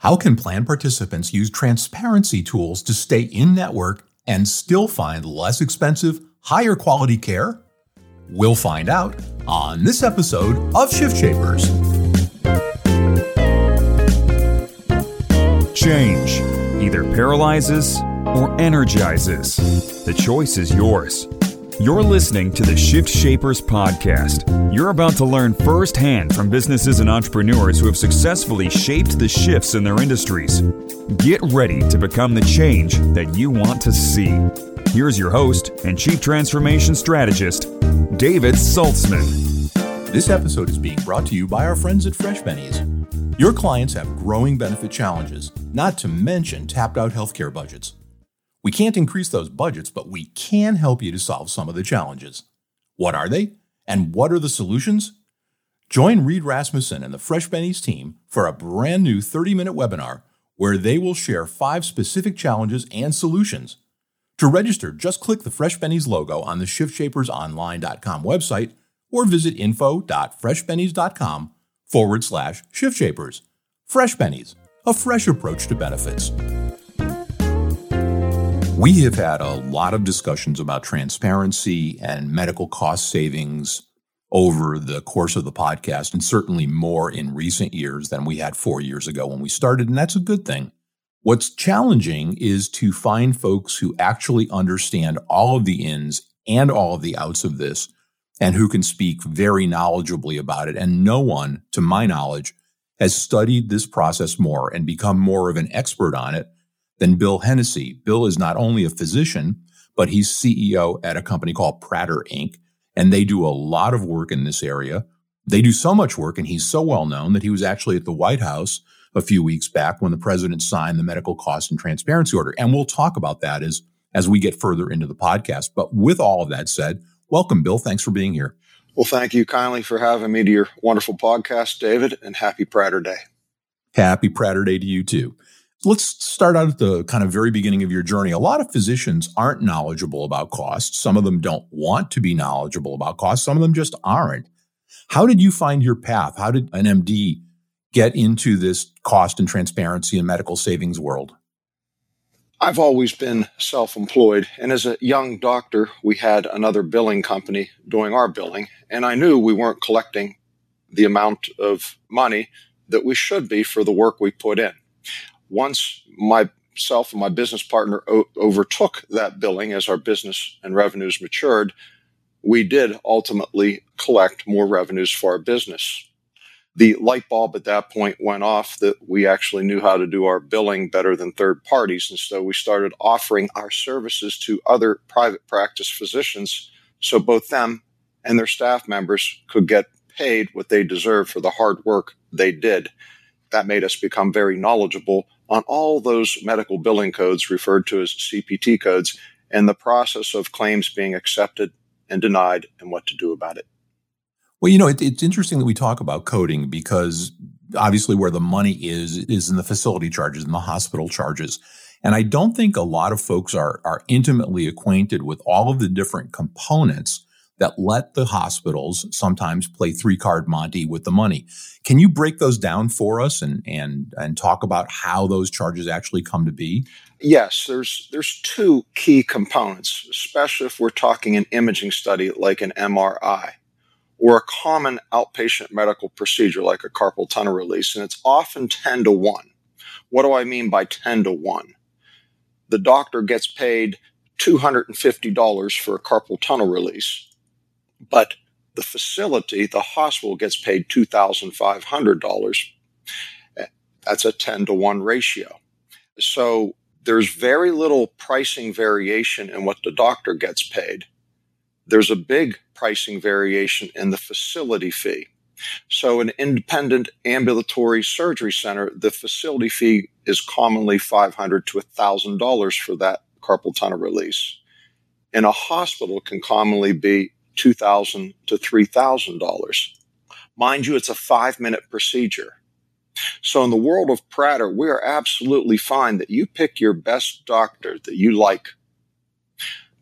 How can plan participants use transparency tools to stay in network and still find less expensive, higher quality care? We'll find out on this episode of Shift Shapers. Change either paralyzes or energizes. The choice is yours. You're listening to the Shift Shapers podcast. You're about to learn firsthand from businesses and entrepreneurs who have successfully shaped the shifts in their industries. Get ready to become the change that you want to see. Here's your host and Chief Transformation Strategist, David Saltzman. This episode is being brought to you by our friends at Fresh Bennies. Your clients have growing benefit challenges, not to mention tapped out healthcare budgets. We can't increase those budgets, but we can help you to solve some of the challenges. What are they? And what are the solutions? Join Reed Rasmussen and the Fresh Bennies team for a brand new 30 minute webinar where they will share five specific challenges and solutions. To register, just click the Fresh Bennies logo on the ShiftShapersOnline.com website or visit info.freshbennies.com forward slash ShiftShapers. Fresh Bennies, a fresh approach to benefits. We have had a lot of discussions about transparency and medical cost savings over the course of the podcast, and certainly more in recent years than we had four years ago when we started, and that's a good thing. What's challenging is to find folks who actually understand all of the ins and all of the outs of this and who can speak very knowledgeably about it. And no one, to my knowledge, has studied this process more and become more of an expert on it than Bill Hennessey. Bill is not only a physician, but he's CEO at a company called Pratter Inc. And they do a lot of work in this area. They do so much work, and he's so well known that he was actually at the White House a few weeks back when the president signed the medical cost and transparency order. And we'll talk about that as, as we get further into the podcast. But with all of that said, welcome, Bill. Thanks for being here. Well, thank you kindly for having me to your wonderful podcast, David, and happy Pratter Day. Happy Pratter Day to you too. Let's start out at the kind of very beginning of your journey. A lot of physicians aren't knowledgeable about costs. Some of them don't want to be knowledgeable about costs. Some of them just aren't. How did you find your path? How did an MD get into this cost and transparency and medical savings world? I've always been self employed. And as a young doctor, we had another billing company doing our billing. And I knew we weren't collecting the amount of money that we should be for the work we put in once myself and my business partner o- overtook that billing as our business and revenues matured, we did ultimately collect more revenues for our business. The light bulb at that point went off that we actually knew how to do our billing better than third parties. And so we started offering our services to other private practice physicians so both them and their staff members could get paid what they deserve for the hard work they did. That made us become very knowledgeable on all those medical billing codes referred to as CPT codes and the process of claims being accepted and denied and what to do about it. Well, you know, it, it's interesting that we talk about coding because obviously where the money is is in the facility charges and the hospital charges. And I don't think a lot of folks are are intimately acquainted with all of the different components that let the hospitals sometimes play three card Monty with the money. Can you break those down for us and and and talk about how those charges actually come to be? Yes, there's there's two key components, especially if we're talking an imaging study like an MRI or a common outpatient medical procedure like a carpal tunnel release, and it's often 10 to 1. What do I mean by 10 to 1? The doctor gets paid $250 for a carpal tunnel release but the facility, the hospital gets paid $2,500. That's a 10 to 1 ratio. So there's very little pricing variation in what the doctor gets paid. There's a big pricing variation in the facility fee. So, an independent ambulatory surgery center, the facility fee is commonly $500 to $1,000 for that carpal tunnel release. In a hospital, can commonly be 2,000 to $3,000. Mind you, it's a five minute procedure. So in the world of Pratter, we are absolutely fine that you pick your best doctor that you like.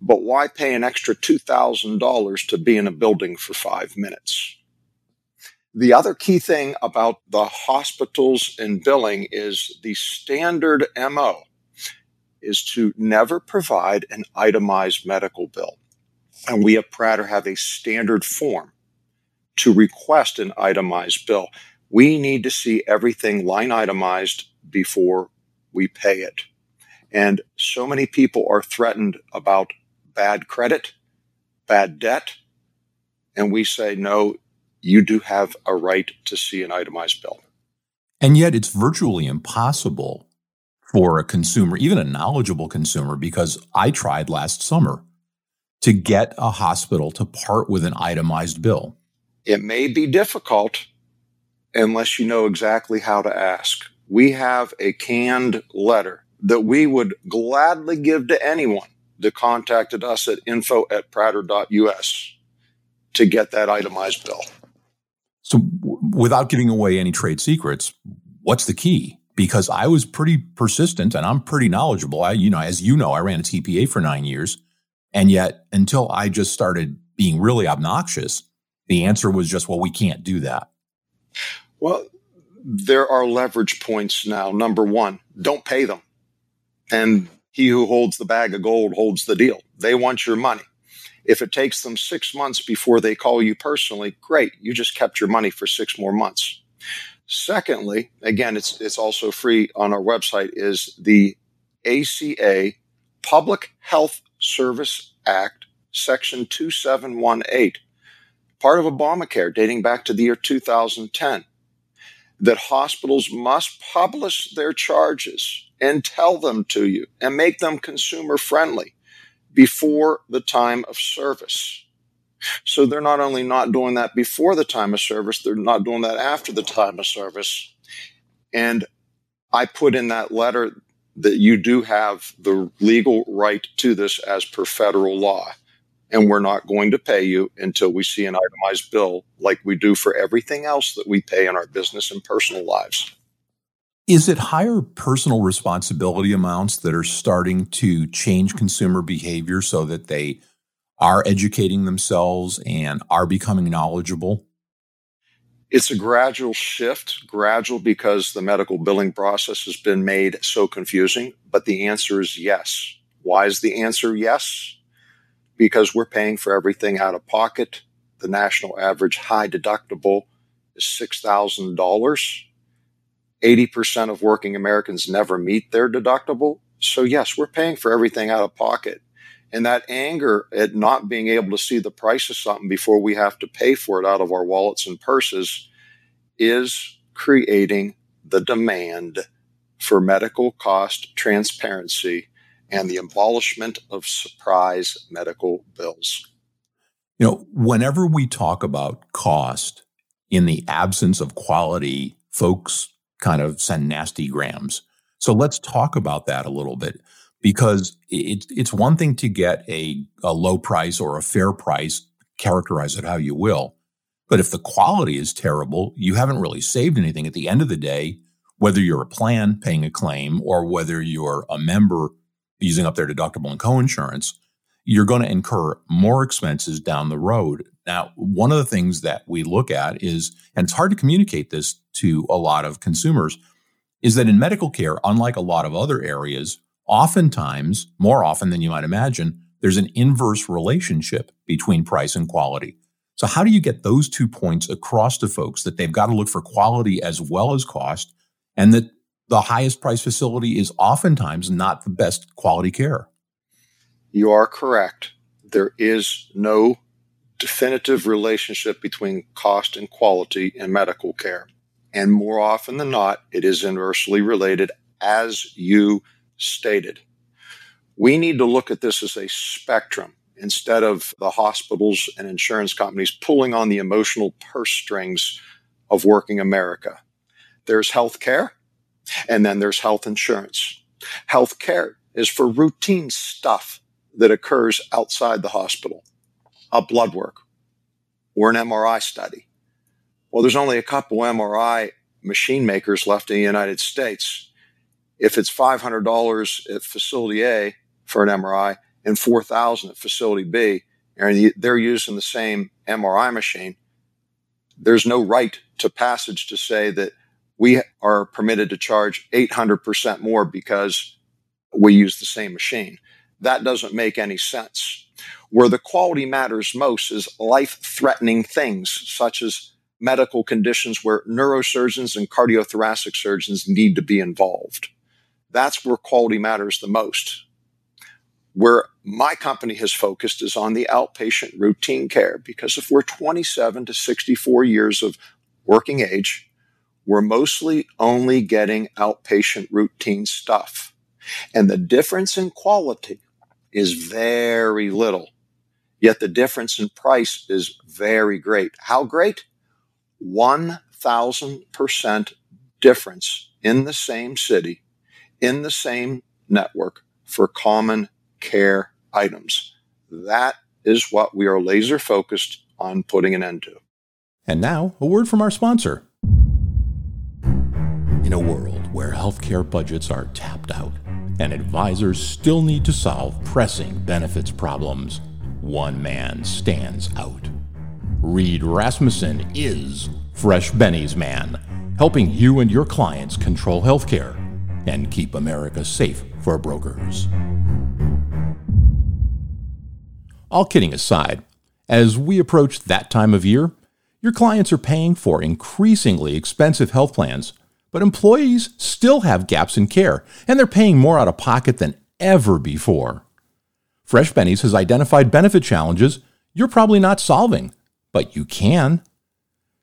But why pay an extra $2,000 to be in a building for five minutes? The other key thing about the hospitals and billing is the standard MO is to never provide an itemized medical bill. And we at Pratter have a standard form to request an itemized bill. We need to see everything line itemized before we pay it. And so many people are threatened about bad credit, bad debt. And we say, no, you do have a right to see an itemized bill. And yet it's virtually impossible for a consumer, even a knowledgeable consumer, because I tried last summer to get a hospital to part with an itemized bill. It may be difficult unless you know exactly how to ask. We have a canned letter that we would gladly give to anyone that contacted us at info at pratter.us to get that itemized bill. So, w- without giving away any trade secrets, what's the key? Because I was pretty persistent and I'm pretty knowledgeable. I, you know, as you know, I ran a TPA for nine years. And yet, until I just started being really obnoxious, the answer was just, well, we can't do that. Well, there are leverage points now. Number one, don't pay them. And he who holds the bag of gold holds the deal. They want your money. If it takes them six months before they call you personally, great. You just kept your money for six more months. Secondly, again, it's, it's also free on our website, is the ACA Public Health Service Act, Section 2718, part of Obamacare dating back to the year 2010 that hospitals must publish their charges and tell them to you and make them consumer friendly before the time of service. So they're not only not doing that before the time of service, they're not doing that after the time of service. And I put in that letter that you do have the legal right to this as per federal law and we're not going to pay you until we see an itemized bill like we do for everything else that we pay in our business and personal lives. Is it higher personal responsibility amounts that are starting to change consumer behavior so that they are educating themselves and are becoming knowledgeable? It's a gradual shift, gradual because the medical billing process has been made so confusing, but the answer is yes. Why is the answer yes? because we're paying for everything out of pocket. The national average high deductible is $6,000. 80% of working Americans never meet their deductible. So, yes, we're paying for everything out of pocket. And that anger at not being able to see the price of something before we have to pay for it out of our wallets and purses is creating the demand for medical cost transparency and the abolishment of surprise medical bills. You know, whenever we talk about cost in the absence of quality, folks kind of send nasty grams. So let's talk about that a little bit because it's it's one thing to get a, a low price or a fair price, characterize it how you will. But if the quality is terrible, you haven't really saved anything at the end of the day, whether you're a plan paying a claim or whether you're a member using up their deductible and coinsurance, you're going to incur more expenses down the road. Now, one of the things that we look at is, and it's hard to communicate this to a lot of consumers, is that in medical care, unlike a lot of other areas, oftentimes, more often than you might imagine, there's an inverse relationship between price and quality. So, how do you get those two points across to folks that they've got to look for quality as well as cost, and that the highest price facility is oftentimes not the best quality care. You are correct. There is no definitive relationship between cost and quality in medical care. And more often than not, it is inversely related, as you stated. We need to look at this as a spectrum instead of the hospitals and insurance companies pulling on the emotional purse strings of working America. There's health care and then there's health insurance. Health care is for routine stuff that occurs outside the hospital, a blood work or an MRI study. Well, there's only a couple MRI machine makers left in the United States. If it's $500 at facility A for an MRI and 4000 at facility B, and they're using the same MRI machine, there's no right to passage to say that we are permitted to charge 800% more because we use the same machine. That doesn't make any sense. Where the quality matters most is life threatening things such as medical conditions where neurosurgeons and cardiothoracic surgeons need to be involved. That's where quality matters the most. Where my company has focused is on the outpatient routine care because if we're 27 to 64 years of working age, we're mostly only getting outpatient routine stuff. And the difference in quality is very little. Yet the difference in price is very great. How great? 1000% difference in the same city, in the same network for common care items. That is what we are laser focused on putting an end to. And now, a word from our sponsor. In a world where healthcare budgets are tapped out and advisors still need to solve pressing benefits problems, one man stands out. Reed Rasmussen is Fresh Bennies man, helping you and your clients control healthcare and keep America safe for brokers. All kidding aside, as we approach that time of year, your clients are paying for increasingly expensive health plans, but employees still have gaps in care, and they're paying more out of pocket than ever before. Fresh Bennies has identified benefit challenges you're probably not solving but you can.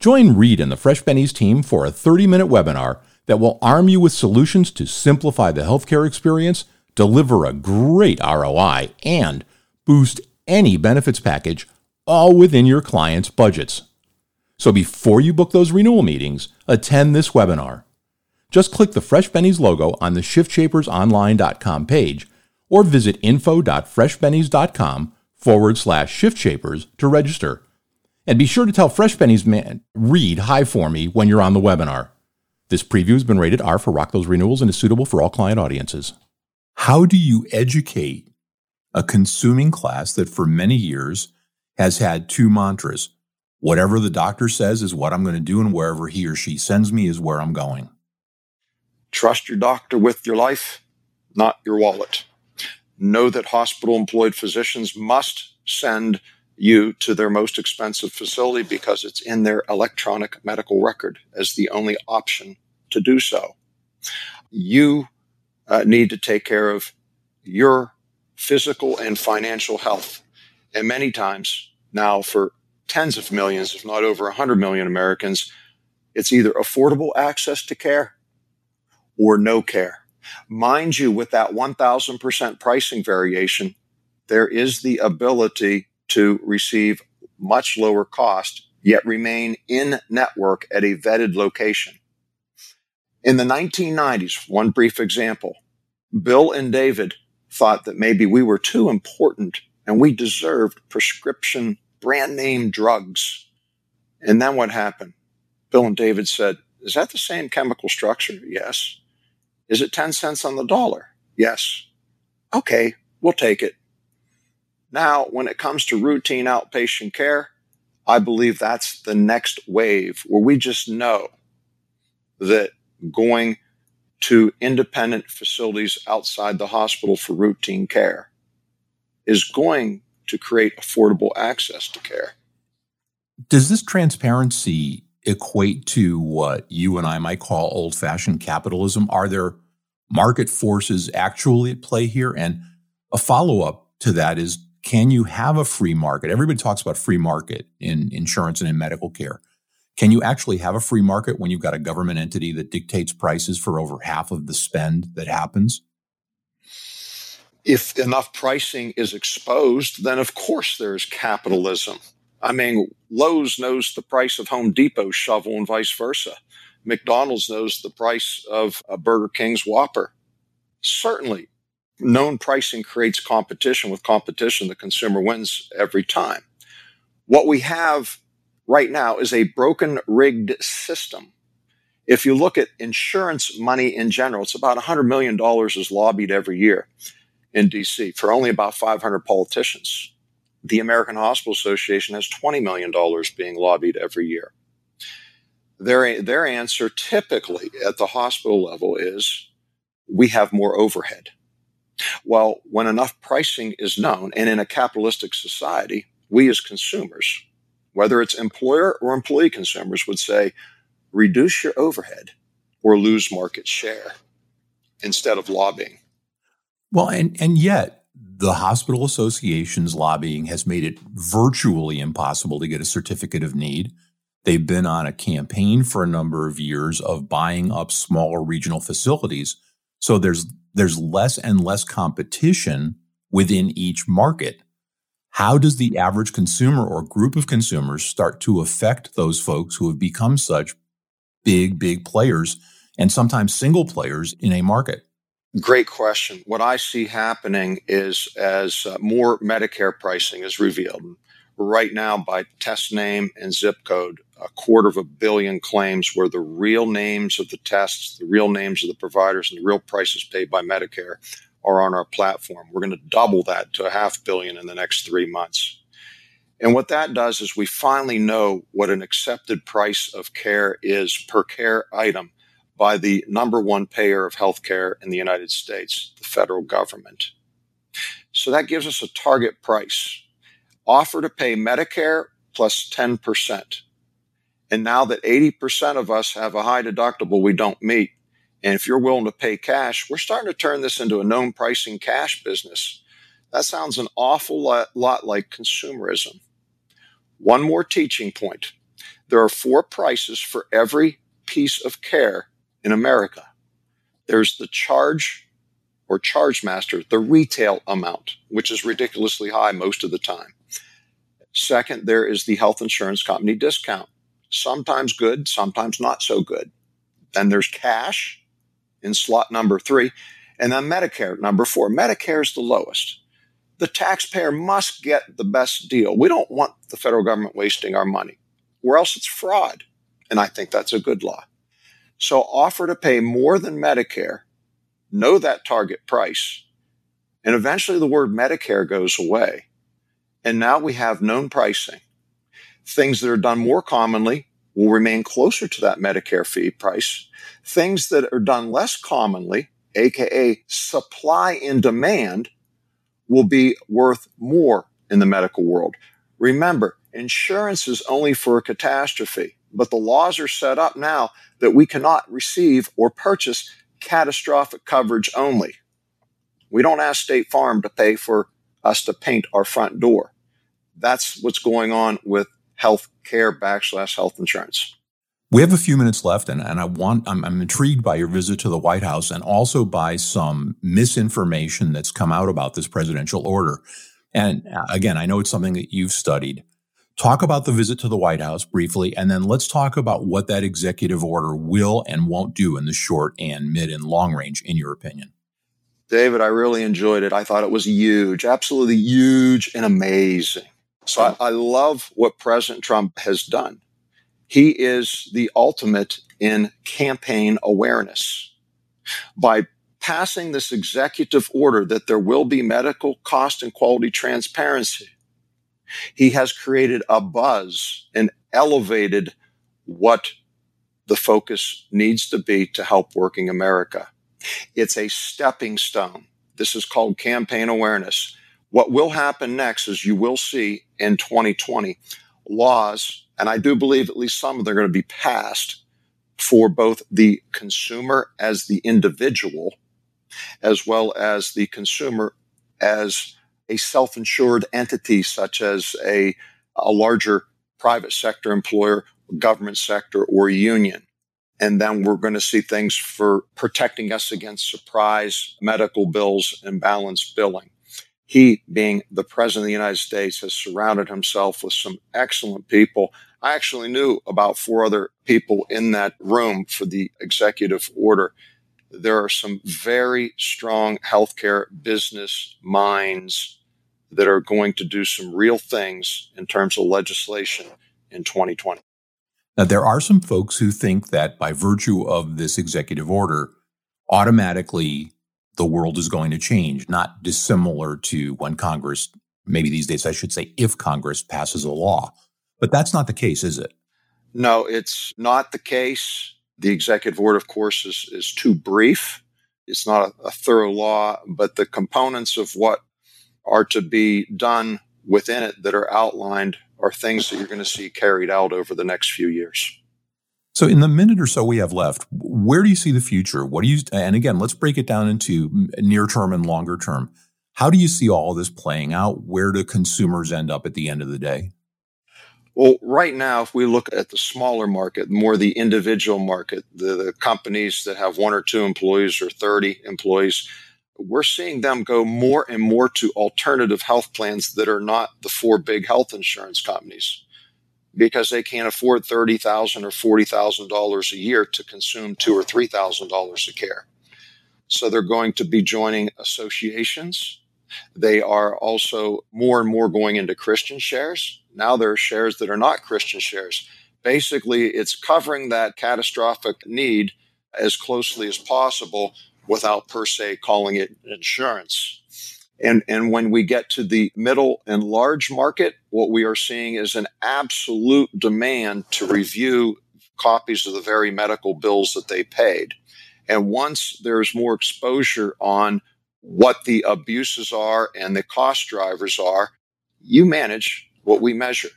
Join Reed and the Fresh Bennies team for a 30 minute webinar that will arm you with solutions to simplify the healthcare experience, deliver a great ROI, and boost any benefits package, all within your client's budgets. So before you book those renewal meetings, attend this webinar. Just click the Fresh Bennies logo on the shiftshapersonline.com page or visit info.freshbennies.com forward slash shiftshapers to register. And be sure to tell Fresh Bennies man, Reed hi for me when you're on the webinar. This preview has been rated R for Rock Those Renewals and is suitable for all client audiences. How do you educate a consuming class that for many years has had two mantras? Whatever the doctor says is what I'm going to do, and wherever he or she sends me is where I'm going. Trust your doctor with your life, not your wallet. Know that hospital employed physicians must send you to their most expensive facility because it's in their electronic medical record as the only option to do so. You uh, need to take care of your physical and financial health. And many times now, for tens of millions, if not over 100 million Americans, it's either affordable access to care or no care. Mind you, with that 1000% pricing variation, there is the ability to receive much lower cost, yet remain in network at a vetted location. In the 1990s, one brief example, Bill and David thought that maybe we were too important and we deserved prescription brand name drugs. And then what happened? Bill and David said, Is that the same chemical structure? Yes. Is it 10 cents on the dollar? Yes. Okay, we'll take it. Now, when it comes to routine outpatient care, I believe that's the next wave where we just know that going to independent facilities outside the hospital for routine care is going to create affordable access to care. Does this transparency equate to what you and I might call old fashioned capitalism? Are there market forces actually at play here? And a follow up to that is can you have a free market? Everybody talks about free market in insurance and in medical care. Can you actually have a free market when you've got a government entity that dictates prices for over half of the spend that happens? If enough pricing is exposed, then of course there's capitalism. I mean, Lowe's knows the price of Home Depot shovel and vice versa. McDonald's knows the price of a Burger King's Whopper. Certainly, known pricing creates competition. With competition, the consumer wins every time. What we have right now is a broken, rigged system. If you look at insurance money in general, it's about $100 million is lobbied every year in DC for only about 500 politicians. The American Hospital Association has $20 million being lobbied every year. Their, their answer typically at the hospital level is we have more overhead. Well, when enough pricing is known, and in a capitalistic society, we as consumers, whether it's employer or employee consumers, would say, reduce your overhead or lose market share instead of lobbying. Well, and, and yet, the hospital association's lobbying has made it virtually impossible to get a certificate of need. They've been on a campaign for a number of years of buying up smaller regional facilities. So there's there's less and less competition within each market. How does the average consumer or group of consumers start to affect those folks who have become such big, big players and sometimes single players in a market? Great question. What I see happening is as uh, more Medicare pricing is revealed, right now by test name and zip code, a quarter of a billion claims where the real names of the tests, the real names of the providers, and the real prices paid by Medicare are on our platform. We're going to double that to a half billion in the next three months. And what that does is we finally know what an accepted price of care is per care item by the number one payer of healthcare in the United States, the federal government. So that gives us a target price. Offer to pay Medicare plus 10%. And now that 80% of us have a high deductible we don't meet, and if you're willing to pay cash, we're starting to turn this into a known pricing cash business. That sounds an awful lot, lot like consumerism. One more teaching point. There are four prices for every piece of care in America. There's the charge or charge master, the retail amount, which is ridiculously high most of the time. Second, there is the health insurance company discount, sometimes good, sometimes not so good. Then there's cash in slot number three, and then Medicare, number four. Medicare is the lowest. The taxpayer must get the best deal. We don't want the federal government wasting our money, or else it's fraud. And I think that's a good law. So offer to pay more than Medicare, know that target price, and eventually the word Medicare goes away. And now we have known pricing. Things that are done more commonly will remain closer to that Medicare fee price. Things that are done less commonly, aka supply and demand, will be worth more in the medical world. Remember, insurance is only for a catastrophe, but the laws are set up now that we cannot receive or purchase catastrophic coverage only. We don't ask State Farm to pay for us to paint our front door. That's what's going on with health care backslash health insurance. We have a few minutes left, and, and I want I'm, I'm intrigued by your visit to the White House and also by some misinformation that's come out about this presidential order. And again, I know it's something that you've studied. Talk about the visit to the White House briefly, and then let's talk about what that executive order will and won't do in the short and mid and long range, in your opinion. David, I really enjoyed it. I thought it was huge, absolutely huge and amazing. So I, I love what President Trump has done. He is the ultimate in campaign awareness. By passing this executive order that there will be medical cost and quality transparency, he has created a buzz and elevated what the focus needs to be to help working America. It's a stepping stone. This is called campaign awareness. What will happen next is you will see in 2020 laws, and I do believe at least some of them are going to be passed for both the consumer as the individual, as well as the consumer as a self-insured entity such as a, a larger private sector employer, government sector, or union. And then we're going to see things for protecting us against surprise medical bills and balance billing. He, being the president of the United States, has surrounded himself with some excellent people. I actually knew about four other people in that room for the executive order there are some very strong healthcare business minds that are going to do some real things in terms of legislation in 2020. Now, there are some folks who think that by virtue of this executive order, automatically the world is going to change, not dissimilar to when Congress, maybe these days I should say, if Congress passes a law. But that's not the case, is it? No, it's not the case. The executive order, of course, is, is too brief. It's not a, a thorough law, but the components of what are to be done within it that are outlined are things that you're going to see carried out over the next few years. So, in the minute or so we have left, where do you see the future? What do you, and again, let's break it down into near term and longer term. How do you see all this playing out? Where do consumers end up at the end of the day? Well, right now, if we look at the smaller market, more the individual market, the, the companies that have one or two employees or 30 employees, we're seeing them go more and more to alternative health plans that are not the four big health insurance companies because they can't afford 30,000 or $40,000 a year to consume two or $3,000 of care. So they're going to be joining associations. They are also more and more going into Christian shares. Now there are shares that are not Christian shares. Basically, it's covering that catastrophic need as closely as possible without per se calling it insurance. And, and when we get to the middle and large market, what we are seeing is an absolute demand to review copies of the very medical bills that they paid. And once there's more exposure on what the abuses are and the cost drivers are, you manage what we measure.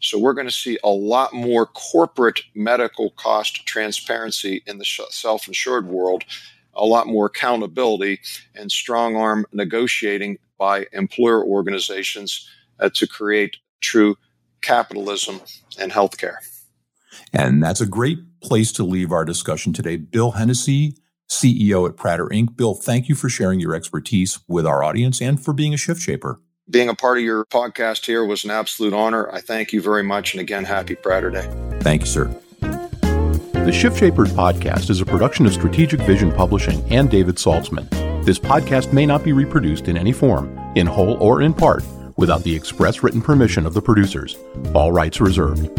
So we're going to see a lot more corporate medical cost transparency in the self insured world a lot more accountability and strong arm negotiating by employer organizations uh, to create true capitalism and healthcare. And that's a great place to leave our discussion today. Bill Hennessey, CEO at Pratter Inc. Bill, thank you for sharing your expertise with our audience and for being a shift shaper. Being a part of your podcast here was an absolute honor. I thank you very much. And again, happy Pratter Day. Thank you, sir. The Shift Shapers podcast is a production of Strategic Vision Publishing and David Saltzman. This podcast may not be reproduced in any form, in whole or in part, without the express written permission of the producers. All rights reserved.